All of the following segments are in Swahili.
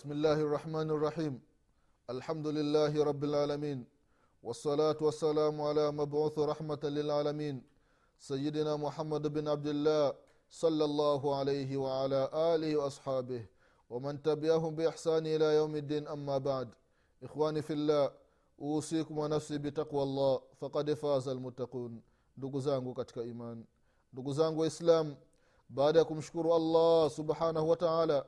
بسم الله الرحمن الرحيم الحمد لله رب العالمين والصلاة والسلام على مبعوث رحمة للعالمين سيدنا محمد بن عبد الله صلى الله عليه وعلى آله وأصحابه ومن تبعهم بإحسان إلى يوم الدين أما بعد إخواني في الله أوصيكم ونفسي بتقوى الله فقد فاز المتقون ndugu zangu katika imani ndugu zangu waislam baada ya kumshukuru allah subhanahu wa taala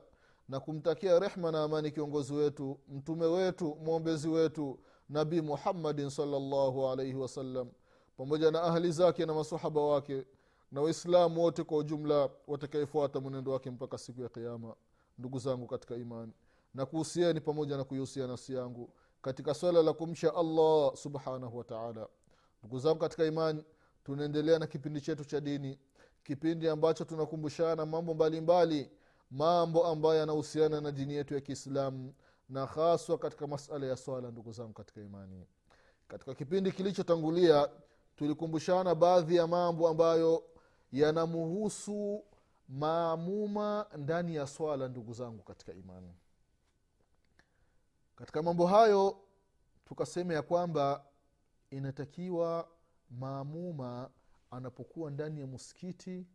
na kumtakia rehma na amani kiongozi wetu mtume wetu mwombezi wetu nabii muhammadin salllahu alaihi wasallam pamoja na ahli zake na masahaba wake na waislamu wote kwa ujumla watakaefuata mwenendo wake mpaka siku ya kiama ndugu zangu katika imani na kuhusieni pamoja na kuihusia nafsi yangu katika swala la kumsha allah subhanahu wataala ndugu zangu katika imani tunaendelea na kipindi chetu cha dini kipindi ambacho tunakumbushana mambo mbalimbali mbali, mambo ambayo yanahusiana na dini yetu ya kiislamu na haswa katika masala ya swala ndugu zangu katika imani. Katika kipindi kilichotangulia tulikumbushana baadhi ya mambo ambayo yanamuhusu maamuma ndani ya swala ndugu zangu katika imani. Katika mambo hayo tukasema ya kwamba inatakiwa maamuma anapokuwa ndani ya msikiti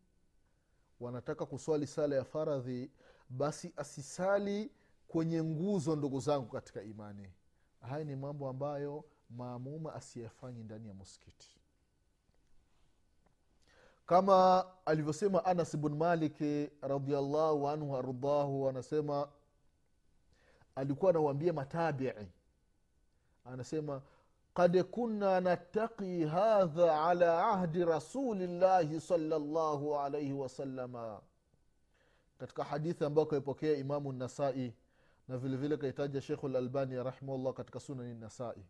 wanataka kuswali sala ya faradhi basi asisali kwenye nguzo ndugu zangu katika imani. Haya ni mambo ambayo maamuma asiyafanyi ndani ya muskiti kama alivyosema anas bn maliki radiallahu anhu ardahu anasema alikuwa anawambia matabii. Anasema kad هذا على hadha رسول ahdi صلى الله عليه وسلم katika hadithi ambayo kaipokea imamu nasai na vile vile kaitaja shekhu lalbani rahimahullah katika sunani nasai.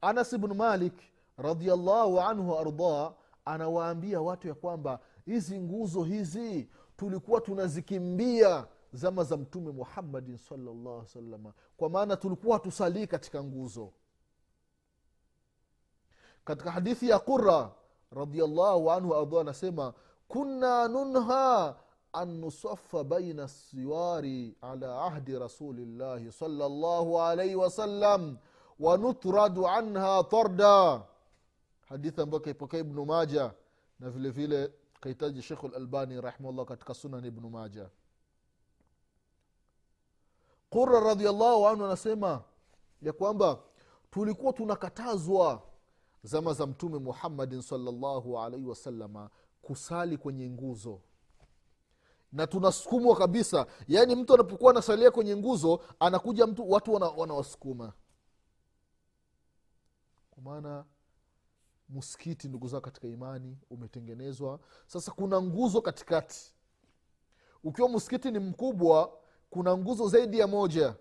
Anas bnu malik radiallahu anhu ardah anawaambia watu ya kwamba hizi nguzo hizi tulikuwa tunazikimbia zama za mtume muhammadin salllah salama kwa maana tulikuwa hatusalii katika nguzo katika hadithi ya qura radiallahu anhu ardha anasema kunna nunha an nusafa baina siwari ala ahdi rasulillahi salllahu alaihi wasallam wanutradu anha tarda. Hadithi ambayo kaipokea ibnu maja na vile vile kahitaji shekhu lalbani rahimahullah katika sunan ibnu maja. Qura radiallahu anhu anasema ya kwamba tulikuwa tunakatazwa zama za mtume muhammadin salllahu alaihi wasalama kusali kwenye nguzo. Na tunasukumwa kabisa. Yaani mtu anapokuwa anasalia kwenye nguzo anakuja mtu watu wanawasukuma. Wana kwa maana msikiti ndugu zao katika imani umetengenezwa. Sasa kuna nguzo katikati. Ukiwa msikiti ni mkubwa kuna nguzo zaidi ya moja.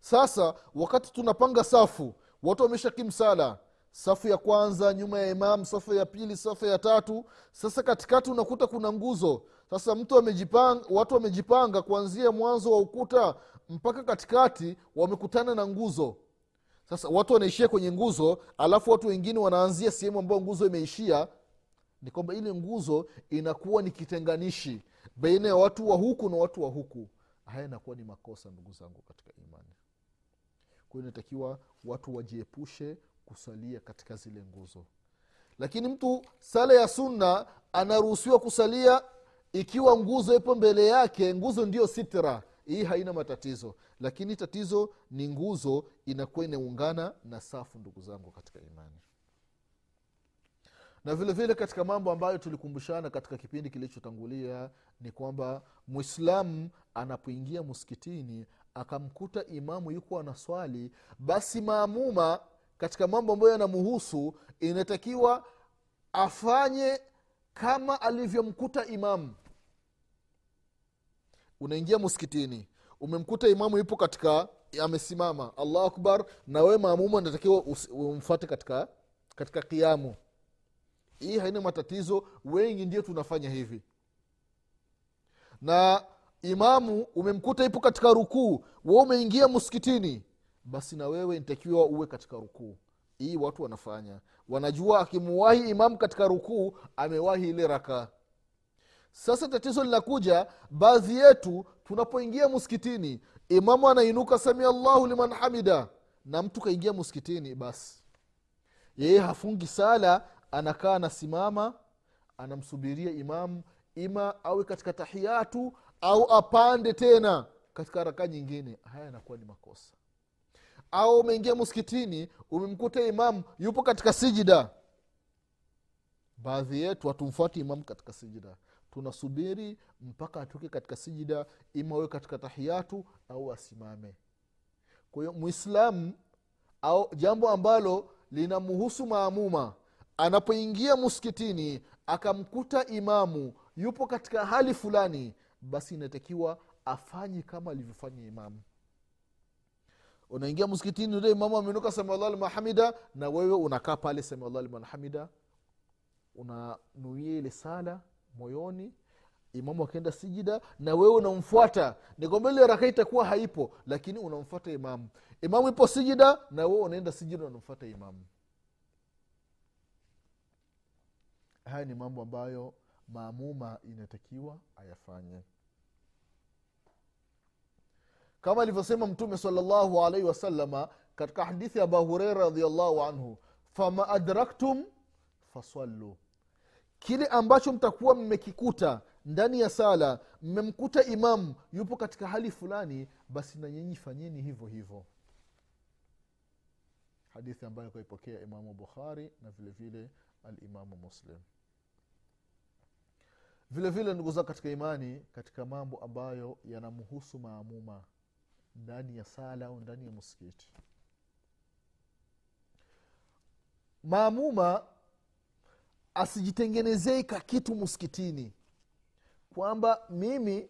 Sasa wakati tunapanga safu watu wamesha kimsala safu ya kwanza nyuma ya imam safu ya pili safu ya tatu. Sasa katikati unakuta kuna nguzo. Sasa mtu amejipanga watu wamejipanga kuanzia mwanzo wa ukuta mpaka katikati wamekutana na nguzo. Sasa watu wanaishia kwenye nguzo alafu watu wengine wanaanzia sehemu ambayo nguzo imeishia. Ni kwamba ile nguzo inakuwa ni kitenganishi baina ya watu wa huku na watu wa huku. Haya inakuwa ni makosa ndugu zangu katika imani kwa inatakiwa watu wajiepushe kusalia katika zile nguzo. Lakini mtu sala ya sunna anaruhusiwa kusalia ikiwa nguzo ipo mbele yake nguzo ndiyo sitra. Hii haina matatizo. Lakini tatizo ni nguzo inakuwa inaungana na safu ndugu zangu katika imani. Na vile vile katika mambo ambayo tulikumbushana katika kipindi kilichotangulia ni kwamba mwislamu anapoingia msikitini akamkuta imamu yuko anaswali basi maamuma katika mambo ambayo yanamuhusu inatakiwa afanye kama alivyomkuta imamu. Unaingia msikitini umemkuta imamu yupo katika amesimama allahu akbar na wewe maamuma natakiwa umfate katika katika kiamu. Hii haina matatizo wengi ndio tunafanya hivi. Na imamu umemkuta ipo katika rukuu we umeingia msikitini basi na wewe nitakiwa uwe katika rukuu. Hii watu wanafanya. Wanajua akimuwahi imamu katika rukuu amewahi ile rakaa sasa tatizo linakuja baadhi yetu tunapoingia msikitini imamu anainuka samia llahu liman hamida na mtu kaingia msikitini basi. Yeye hafungi sala anakaa anasimama anamsubiria imamu ima awe katika tahiyatu au apande tena katika raka nyingine. Haya yanakuwa ni makosa. Au umeingia msikitini umemkuta imamu yupo katika sijida. Baadhi yetu hatumfuati imamu katika sijida. Tunasubiri mpaka atoke katika sijida ima awe katika tahiyatu au asimame. Kwa hiyo mwislamu au jambo ambalo linamhusu maamuma anapoingia msikitini akamkuta imamu yupo katika hali fulani basi inatakiwa afanye kama alivyofanya imamu. Unaingia msikitini ule imamu ameinuka samiallah na wewe unakaa pale samiallah unanuia ile sala moyoni imamu akienda sijida na wewe unamfuata. Ni kwamba raka itakuwa haipo lakini unamfuata imamu. Imamu ipo sijida na wewe unaenda sijida unamfuata imamu. Haya ni mambo ambayo maamuma inatakiwa ayafanye. Kama alivyosema mtume salllahu alaihi wasalama katika hadithi ya abu hureira radiallahu anhu fama adraktum fasallu. Kile ambacho mtakuwa mmekikuta ndani ya sala mmemkuta imamu yupo katika hali fulani basi na nyinyi fanyeni hivyo hivyo. Hadithi ambayo kaipokea imamu bukhari na vile vile alimamu muslim vile vile ndugu zao katika imani katika mambo ambayo yanamhusu maamuma ndani ya sala au ndani ya msikiti. Maamuma asijitengenezei ka kitu msikitini. Kwamba mimi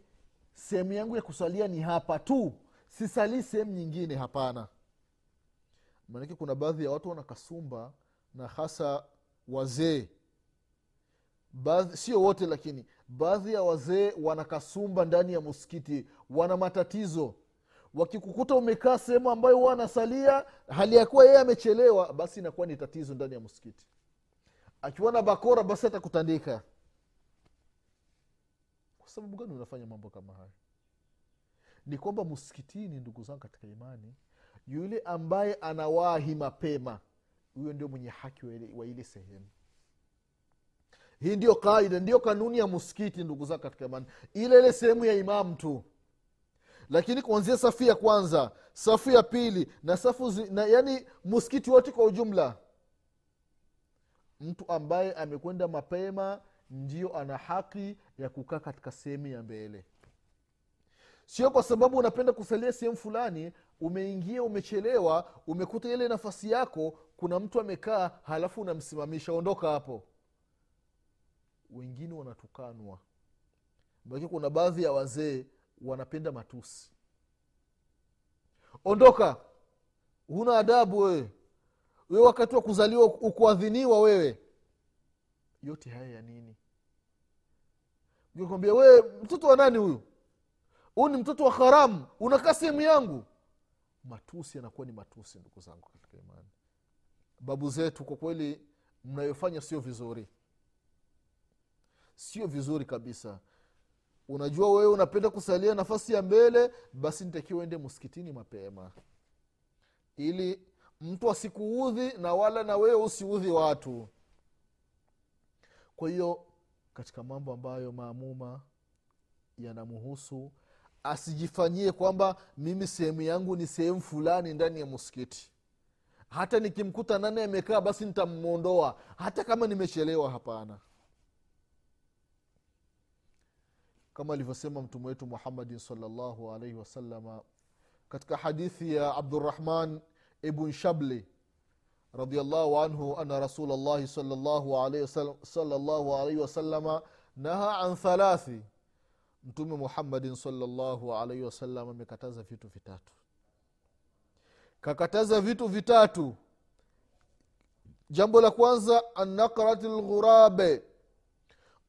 sehemu yangu ya kusalia ni hapa tu. Sisalii sehemu nyingine hapana. Maanake kuna baadhi ya watu wanakasumba na hasa wazee sio wote lakini baadhi ya wazee wanakasumba ndani ya msikiti wana matatizo. Wakikukuta umekaa sehemu ambayo huwa anasalia hali ya kuwa yeye amechelewa basi inakuwa ni tatizo ndani ya msikiti. Akiwa na bakora basi atakutandika. Kwa sababu gani unafanya mambo kama hayo? Ni kwamba msikitini ndugu zangu katika imani yule ambaye anawahi mapema huyo ndio mwenye haki wa ile sehemu hii ndio kaida ndio kanuni ya muskiti ndugu za katika imani. Ile ile sehemu ya imamu tu. Lakini kuanzia safu ya kwanza safu ya pili na safu zi, na yani muskiti wote kwa ujumla. Mtu ambaye amekwenda mapema ndio ana haki ya kukaa katika sehemu ya mbele. Sio kwa sababu unapenda kusalia sehemu fulani umeingia umechelewa umekuta ile nafasi yako kuna mtu amekaa halafu unamsimamisha ondoka hapo wengine wanatukanwa. Maki kuna baadhi ya wazee wanapenda matusi. Ondoka! Huna adabu wewe. Wewe wakati wa kuzaliwa ukuadhiniwa wewe. Yote haya ya nini? Kwambia wewe mtoto wa nani huyu? Huu ni mtoto wa haramu. Unakaa sehemu yangu. Matusi yanakuwa ni matusi ndugu zangu katika imani. Babu zetu kwa kweli mnayofanya sio vizuri sio vizuri kabisa. Unajua wewe unapenda kusalia nafasi ya mbele basi nitakiwa ende msikitini mapema. Ili mtu asikuudhi na wala na wewe usiudhi watu. Kwa hiyo katika mambo ambayo maamuma yanamhusu asijifanyie kwamba mimi sehemu yangu ni sehemu fulani ndani ya muskiti hata nikimkuta nane amekaa basi nitamwondoa. Hata kama nimechelewa hapana kama alivyosema mtume wetu muhammadin salllahu alaihi wasalama katika hadithi ya abdurahman ibn shable radiallahu anhu ana rasulllahi salllahu alaihi wasalama naha an thalathi. Mtume muhammadin salllahu alaihi wasallam amekataza vitu vitatu. Kakataza vitu vitatu. Jambo la kwanza anakrati lghurabe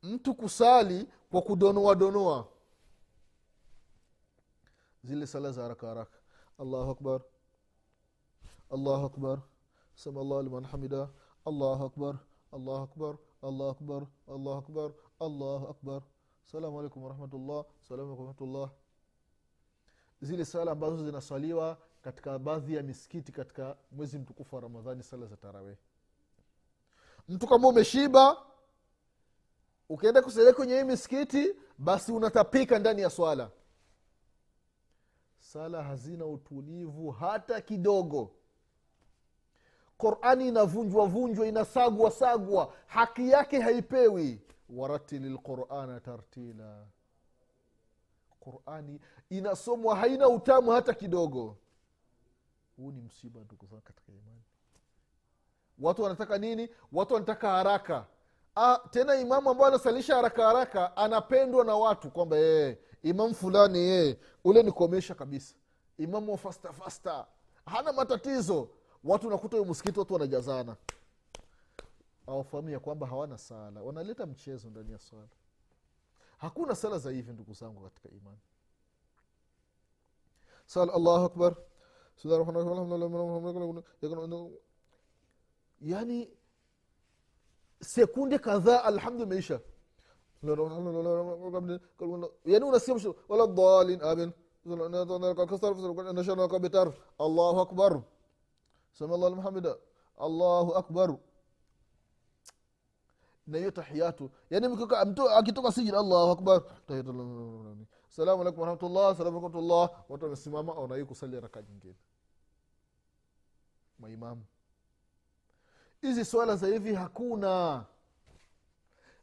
mtu kusali kwa kudonoa donoa. Zile sala za haraka haraka. Allahu akbar. Allahu akbar. Samallah liman hamida. Allahu akbar. Allahu akbar. Allahu akbar. Allahu akbar. Allahu akbar. Salamu alaikum warahmatullah salamu alaikum warahmatullah zile sala ambazo zinaswaliwa katika baadhi ya misikiti katika mwezi mtukufu wa ramadhani sala za taraweh mtu kama umeshiba ukienda kusalia kwenye hii misikiti basi unatapika ndani ya swala. Sala hazina utulivu hata kidogo. Qurani inavunjwa vunjwa inasagwa sagwa. Haki yake haipewi. Waratili lqurana tartila. Qurani inasomwa haina utamu hata kidogo. Huu ni msiba ndugu zangu katika imani. Watu wanataka nini? Watu wanataka haraka ah, tena imamu ambayo anasalisha haraka haraka anapendwa na watu kwamba ee, imamu fulani ee, ule nikomesha kabisa. Imamu wa fasta fasta. Hana matatizo. Watu nakuta huyo msikiti watu wanajazana. Awafahamu ya kwamba hawana sala. Wanaleta mchezo ndani ya swala. Hakuna sala za hivi ndugu zangu katika imani. Sala allahu akbar. Yani sekunde kadhaa alhamdu imeisha yani unasikia wala dalin amin bitar allahu akbar sami allah lmhamida allahu akbar na hiyo tahiyatu yani mtu akitoka sijida allahu akbar salamu alaikum warahmatullah salamu alaikum warahmatullah watu wamesimama wanai kusali raka nyingine maimamu hizi swala za hivi hakuna.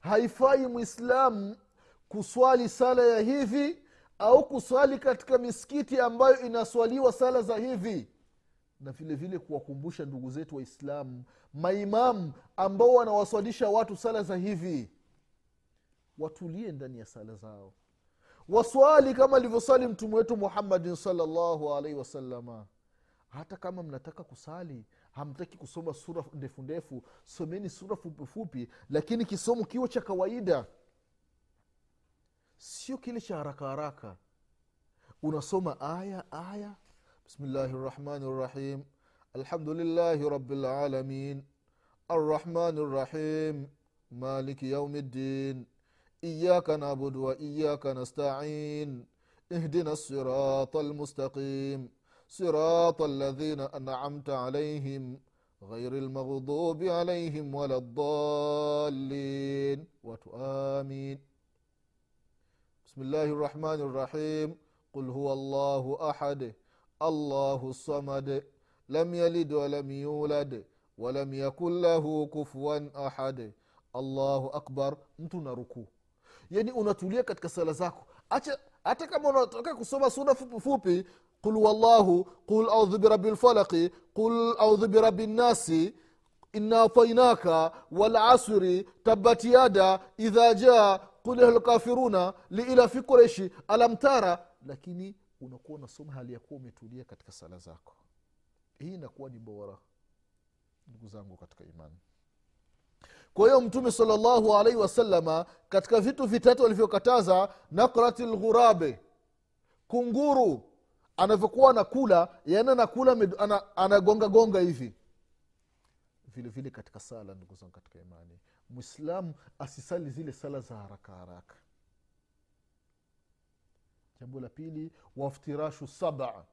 Haifai mwislamu kuswali sala ya hivi au kuswali katika misikiti ambayo inaswaliwa sala za hivi. Na vile vile kuwakumbusha ndugu zetu waislamu maimamu ambao wanawaswalisha watu sala za hivi. Watulie ndani ya sala zao. Waswali kama alivyoswali mtume wetu muhammadin salllahu alaihi wasalama hata kama mnataka kusali hamtaki kusoma sura ndefu ndefu someni sura fupifupi lakini kisomo kiwe cha kawaida. Sio kile cha haraka haraka. Unasoma aya aya bismillahi rahmani rahim alhamdulillahi rabilalamin arrahmani rahim maliki yaumi ddin iyaka nabudu wa iyaka nastain ihdina sirata almustaqim صراط الذين أنعمت عليهم غير المغضوب عليهم ولا الضالين وتآمين بسم الله الرحمن الرحيم قل هو الله أحد الله الصمد لم يلد ولم يولد ولم يكن له كفوا أحد allahu akbar mtu na rukuu yani unatulia katika sala zako acha hata kama unataka kusoma sura fupi fupi qul والله قل أعوذ برب الفلق قل أعوذ برب الناس إنا atainaka والعصر تبت يدا idha jaa قل lkafiruna liila fi qureshi alam tara lakini unakuwa unasoma hali ya kuwa umetulia katika sala zako. Hii inakuwa ni bora ndugu zangu katika imani. Kwa hiyo mtume salllahu alaihi wasalama katika vitu vitatu alivyokataza nakrati lghurabe kunguru anavyokuwa anakula yani anakula anagongagonga hivi. Vile vile katika sala ndugu zangu katika imani. Mwislamu asisali zile sala za haraka haraka. Jambo la pili waftirashu saba.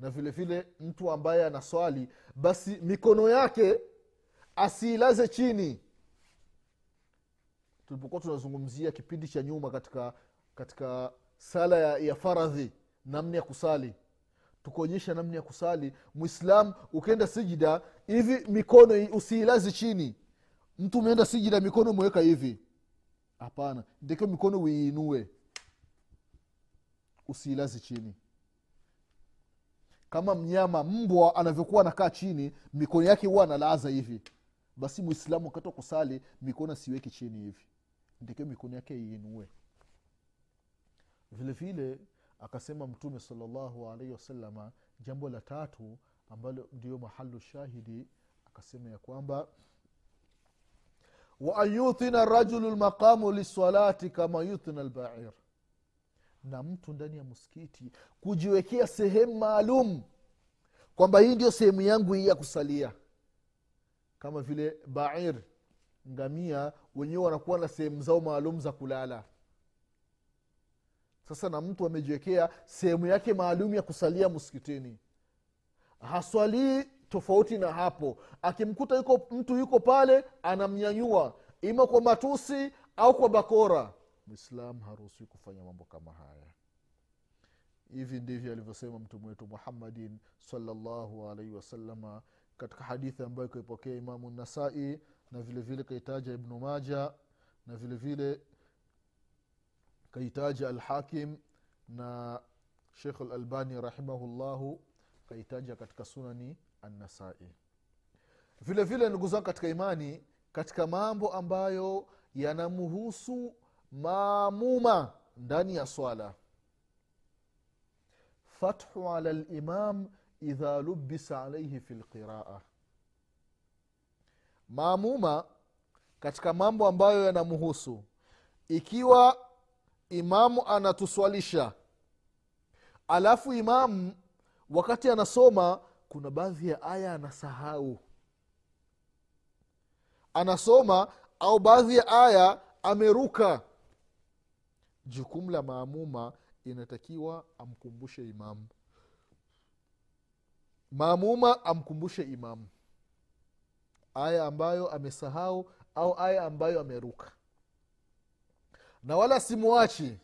Na vile vile mtu ambaye anaswali basi mikono yake asiilaze chini. Tulipokuwa tunazungumzia kipindi cha nyuma katika katika sala ya, ya faradhi namna ya kusali tukuonyesha namna ya kusali mwislam ukienda sijida hivi mikono usiilazi chini. Mtu umeenda sijida mikono umeweka hivi. Hapana ndikio mikono uiinue. Usiilazi chini. Kama mnyama mbwa anavyokuwa anakaa chini mikono yake huwa analaza hivi. Basi mwislamu wakati wa kusali mikono asiweki chini hivi. Ndekio mikono yake iinue. Vile akasema mtume salllahu alaihi wasalama jambo la tatu ambalo ndio mahalu shahidi akasema ya kwamba waanyuthina rajulu lmaqamu lisalati kama yuthina lbair na mtu ndani ya msikiti kujiwekea sehemu maalum kwamba hii ndio sehemu yangu hii ya kusalia. Kama vile bair ngamia wenyewe wanakuwa na sehemu zao maalum za kulala sasa na mtu amejiwekea sehemu yake maalum ya kusalia msikitini. Haswalii tofauti na hapo. Akimkuta yuko mtu yuko pale anamnyanyua. Ima kwa matusi au kwa bakora. Mwislamu haruhusiwi kufanya mambo kama haya. Hivi ndivyo alivyosema mtume wetu muhammadin salllahu alaihi wasalama katika hadithi ambayo kaipokea imamu nasai na vile vile kaitaja ibnu maja na vile vile kaitaja alhakim na shekh lalbani rahimahullahu kaitaja katika sunani annasai. Vile vile ndugu zangu katika imani katika mambo ambayo yanamhusu maamuma ndani ya swala. Fathu ala limam idha lubisa alaihi fi lqiraa maamuma katika mambo ambayo yanamhusu ikiwa imamu anatuswalisha. Alafu imamu wakati anasoma kuna baadhi ya aya anasahau. Anasoma au baadhi ya aya ameruka. Jukumu la maamuma inatakiwa amkumbushe imamu maamuma amkumbushe imamu aya ambayo amesahau au aya ambayo ameruka na wala simwachi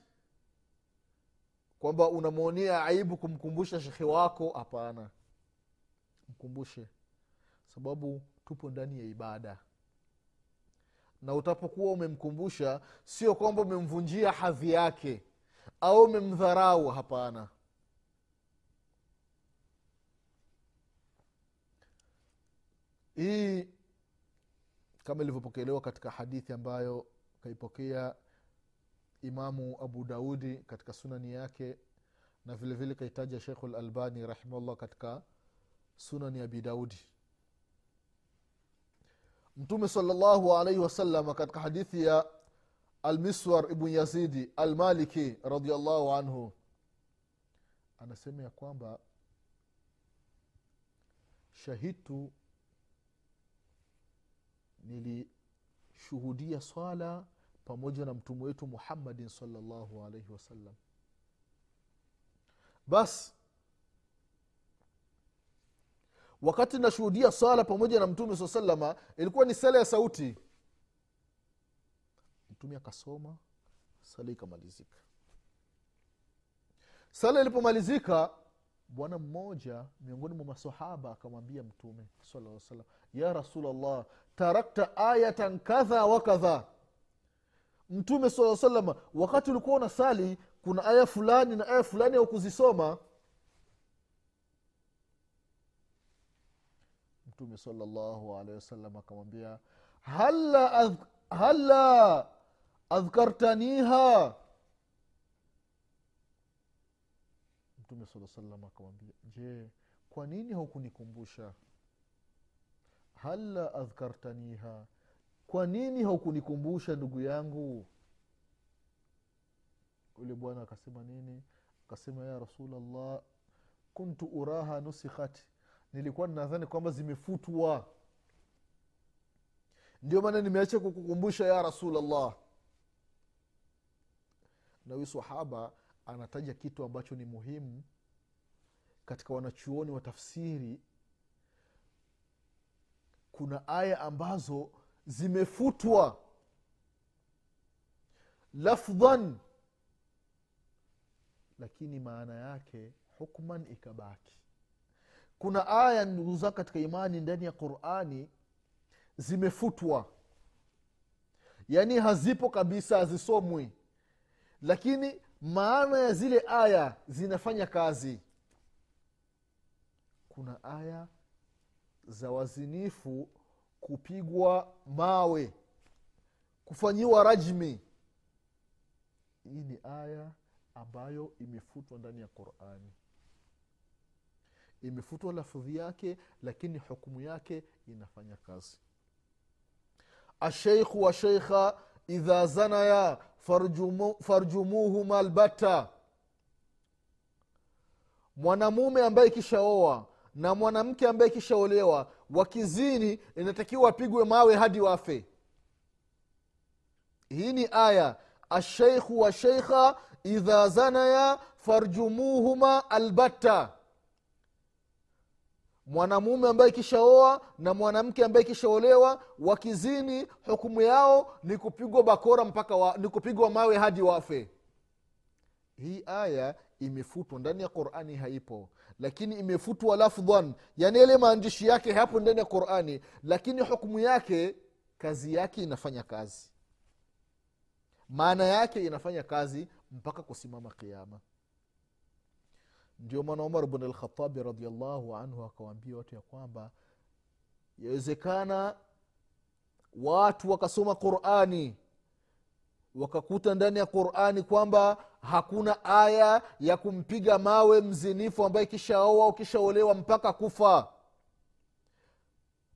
kwamba unamwonea aibu kumkumbusha shekhe wako. Hapana. Mkumbushe. Sababu tupo ndani ya ibada. Na utapokuwa umemkumbusha sio kwamba umemvunjia hadhi yake au umemdharau. Hapana. Hii kama ilivyopokelewa katika hadithi ambayo kaipokea imamu abu daudi katika sunani yake na vile vile kaitaja shekhu lalbani rahimahullah katika sunani abi daudi. Mtume salllahu alaihi wasalama katika hadithi ya almiswar ibn yazidi almaliki radiallahu anhu anasema ya kwamba shahidtu nilishuhudia swala pamoja na mtume wetu muhammadin salllahu alaihi wasallam basi wakati nashuhudia sala pamoja na mtume saa salama ilikuwa ni sala ya sauti. Mtume akasoma sala ikamalizika. Sala ilipomalizika bwana mmoja miongoni mwa masahaba akamwambia mtume saa salam ya rasulllah tarakta ayatan kadha wa kadha mtume saa salama wakati ulikuwa unasali kuna aya fulani na aya fulani au kuzisoma. Mtume salllahu alehi akamwambia hala adhkartaniha. Mtume saa salam akamwambia je kwa nini haukunikumbusha? Hala adhkartaniha kwa nini haukunikumbusha ndugu yangu? Yule bwana akasema nini? Akasema ya rasulllah kuntu uraha nusikhat. Nilikuwa ninadhani kwamba zimefutwa. Ndio maana nimeacha kukukumbusha ya rasulllah na huyu sahaba anataja kitu ambacho ni muhimu katika wanachuoni wa tafsiri. Kuna aya ambazo zimefutwa. Lafdhan. Lakini maana yake hukman ikabaki. Kuna aya ndugu zao katika imani ndani ya qurani zimefutwa. Yaani hazipo kabisa hazisomwi. Lakini maana ya zile aya zinafanya kazi. Kuna aya za wazinifu kupigwa mawe kufanyiwa rajmi. Hii ni aya ambayo imefutwa ndani ya qurani. Imefutwa lafudhi yake lakini hukumu yake inafanya kazi. Asheikhu washeikha idha zanaya farjumu, farjumuhuma albata mwanamume ambaye kishaoa na mwanamke ambaye kishaolewa wakizini inatakiwa wapigwe mawe hadi wafe. Hii ni aya. Asheikhu washeikha idha zanaya farjumuhuma albatta. Mwanamume ambaye ikishaoa na mwanamke ambaye ikishaolewa wakizini hukumu yao ni kupigwa bakora mpaka wa, ni kupigwa mawe hadi wafe hii aya imefutwa ndani ya qurani haipo. Lakini imefutwa lafdhan yani yale maandishi yake hapo ndani ya qurani lakini hukmu yake kazi yake inafanya kazi. Maana yake inafanya kazi mpaka kusimama kiama ndio maana umar bn alkhatabi radiallahu anhu akawaambia watu ya kwamba yawezekana watu wakasoma qurani wakakuta ndani ya qurani kwamba hakuna aya ya kumpiga mawe mzinifu ambaye kishaoa au kishaolewa mpaka kufa.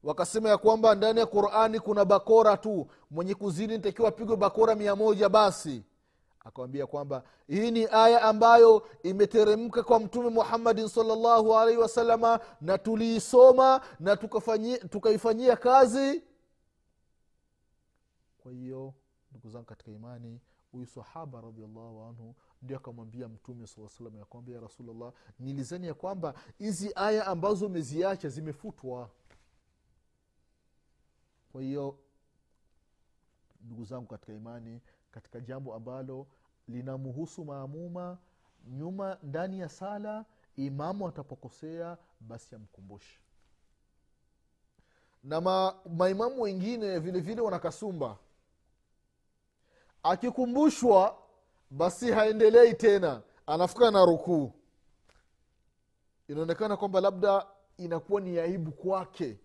Wakasema ya kwamba ndani ya qurani kuna bakora tu. Mwenye kuzini nitakiwa apigwe bakora mia moja basi. Akawambia kwamba hii ni aya ambayo imeteremka kwa mtume muhammadin salllahu alaihi wasalama na tuliisoma na tukaifanyia kazi. Kwa hiyo ndugu zangu katika imani huyu sahaba radiallahu anhu ndio akamwambia mtume saa salam ya ya rasulllah nilizani ya kwamba hizi aya ambazo umeziacha zimefutwa. Kwa hiyo ndugu zangu katika imani katika jambo ambalo linamhusu maamuma nyuma ndani ya sala imamu atapokosea basi amkumbushe. Na ma, maimamu wengine vile vile wanakasumba akikumbushwa basi haendelei tena. Anafuka na rukuu. Inaonekana kwamba labda inakuwa ni aibu kwake.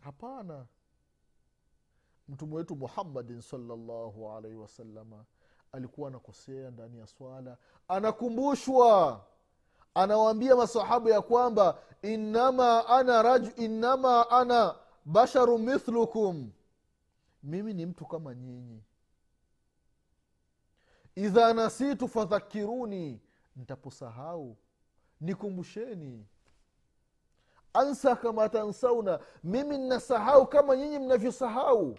Hapana. Mtume wetu muhammadin salllahu alaihi wasalama alikuwa anakosea ndani ya swala. Anakumbushwa. Anawaambia masahabu ya kwamba inama ana raju, inama ana basharu mithlukum mimi ni mtu kama nyinyi. Idha nasitu fadhakiruni ntaposahau nikumbusheni. Ansa kama tansauna mimi nnasahau kama nyinyi mnavyosahau.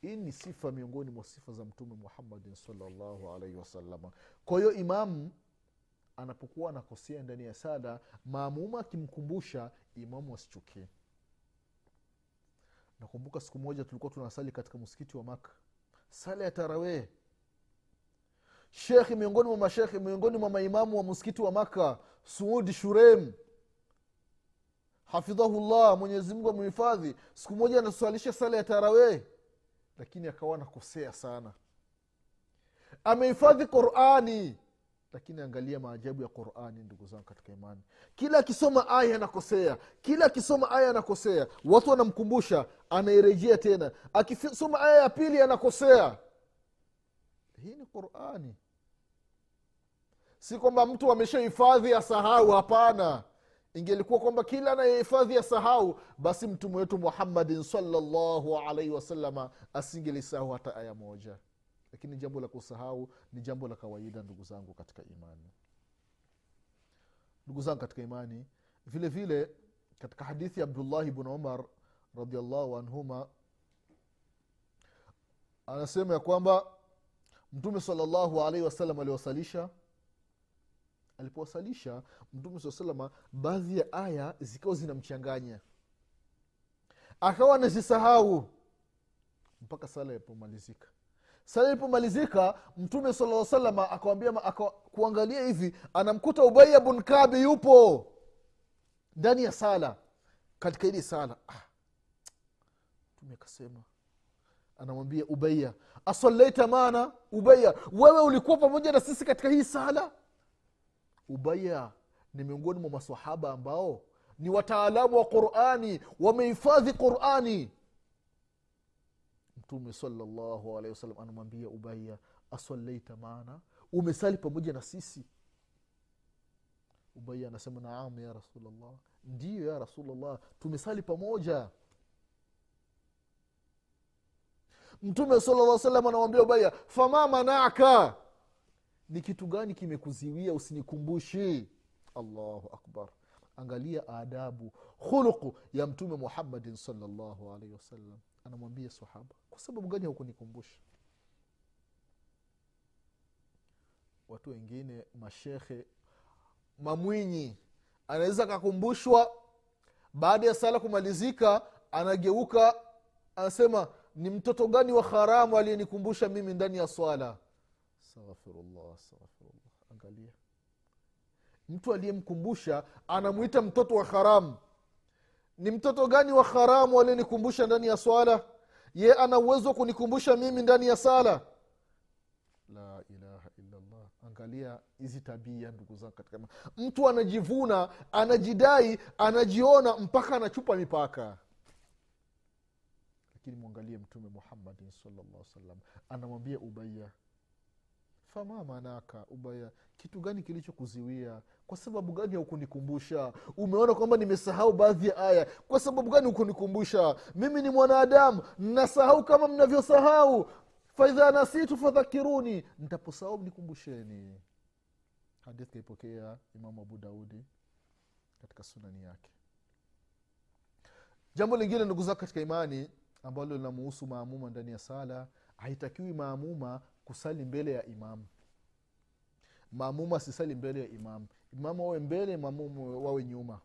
Hii ni sifa miongoni mwa sifa za mtume muhammadin salllahu alaihi wasalama kwa hiyo imamu anapokuwa anakosea ndani ya sala maamuma akimkumbusha imamu asichukie nakumbuka siku moja tulikuwa tunasali katika msikiti wa maka sala ya tarawee. Shekhi miongoni mwa mashekhe miongoni mwa maimamu wa msikiti wa maka suudi shurem. Hafidhahullah mwenyezimungu amhifadhi siku moja anaswalisha sala ya tarawee lakini akawa anakosea sana. Amehifadhi qurani lakini angalia maajabu ya qurani ndugu zangu katika imani. Kila akisoma aya anakosea. Kila akisoma aya anakosea. Watu wanamkumbusha anairejea tena. Akisoma aya ya pili anakosea. Hii ni qurani. Si kwamba mtu ameshahifadhi ya sahau hapana. Ingelikuwa kwamba kila anayehifadhi ya sahau basi mtume wetu muhammadin salllahu alaihi wasalama asingelisahau hata aya moja lakini jambo la kusahau ni jambo la kawaida ndugu zangu katika imani. Ndugu zangu katika imani vile vile katika hadithi ya abdullahi bnu umar radiallahu anhuma anasema ya kwamba mtume salllahu alaihi wasallam aliwasalisha. Alipowasalisha mtume saa salama baadhi ya aya zikawa zinamchanganya. Akawa anazisahau mpaka sala ilipomalizika sala ilipomalizika mtume sala salama akawambia kuangalia hivi anamkuta ubaya bun kabi yupo ndani ya sala katika hili sala ah. mtume akasema anamwambia ubaya asalaita mana ubaya wewe ulikuwa pamoja na sisi katika hii sala ubaya ni miongoni mwa masahaba ambao ni wataalamu wa qurani wamehifadhi qurani mtume salllahu alehi wasallam anamwambia ubaya asalaita maana? Umesali pamoja na sisi. Ubaya anasema naam ya rasulllah ndiyo ya rasulllah tumesali pamoja. Mtume sala salam anamwambia ubaya fama manaka ni kitu gani kimekuziwia usinikumbushi allahu akbar. Angalia adabu khuluqu ya mtume muhammadin salllahu alaihi wasallam anamwambia sahaba kwa sababu gani haukunikumbusha watu wengine mashekhe mamwinyi anaweza akakumbushwa baada ya sala kumalizika anageuka anasema ni mtoto gani wa haramu aliyenikumbusha mimi ndani ya swala? Astaghfirullah astaghfirullah angalia. Mtu aliyemkumbusha anamwita mtoto wa haramu ni mtoto gani wa haramu aliyenikumbusha ndani ya swala? Ye ana uwezo wa kunikumbusha mimi ndani ya sala? La ilaha illallah. Angalia hizi tabia ndugu zangu katika mtu anajivuna anajidai anajiona mpaka anachupa mipaka. Lakini mwangalie mtume muhammadin salllah salam anamwambia ubaya fama manaka ubaya. Kitu gani kilichokuziwia kwa sababu gani haukunikumbusha? Umeona kwamba nimesahau baadhi ya aya. Kwa sababu gani hukunikumbusha? Mimi ni mwanadamu nasahau kama mnavyosahau. Faidha nasitu fadhakiruni. Ntaposahau mnikumbusheni. Hadithi kaipokea imamu abu daudi katika sunani yake. Jambo lingine ndugu zako katika imani ambalo linamuhusu maamuma ndani ya sala haitakiwi maamuma kusali mbele ya imamu. Maamumu asisali mbele ya imamu. Imamu wawe mbele maamumu wawe nyuma.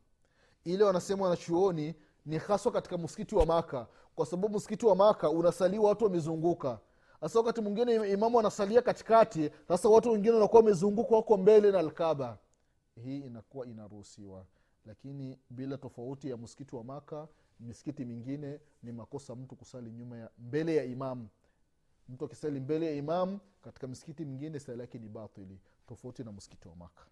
Ile wanasema wanachuoni ni haswa katika msikiti wa maka kwa sababu msikiti wa maka unasaliwa watu wamezunguka. Sasa wakati mwingine imamu anasalia katikati sasa watu wengine wanakuwa wamezunguka wako mbele na alkaba hii inakuwa inaruhusiwa. Lakini bila tofauti ya msikiti wa maka misikiti mingine ni makosa mtu kusali nyuma ya mbele ya imamu mtu akisali mbele ya imamu katika misikiti mingine sala yake ni batili tofauti na msikiti wa maka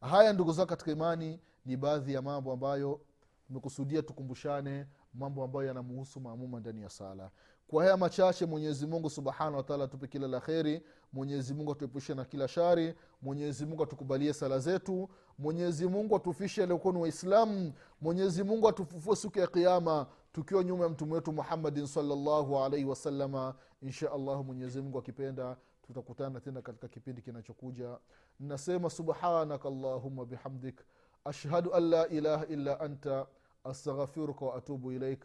haya ndugu zao katika imani ni baadhi ya mambo ambayo tumekusudia tukumbushane mambo ambayo yanamuhusu maamuma ndani ya sala kwa haya machache mwenyezi mungu subhanahu wataala atupe kila la kheri. Mwenyezi mungu atuepushe na kila shari. Mwenyezi mungu atukubalie sala zetu. Mwenyezi mungu atufishe aliokuwa ni waislamu. Mwenyezi mungu atufufue siku ya kiama tukiwa nyuma ya mtume wetu muhammadin salllahu alaihi wasalama insha allahu mwenyezi mungu akipenda tutakutana tena katika kipindi kinachokuja. Nasema subhanaka allahuma bihamdik. Ashhadu an la ilaha illa anta. Astaghfiruka waatubu ilaik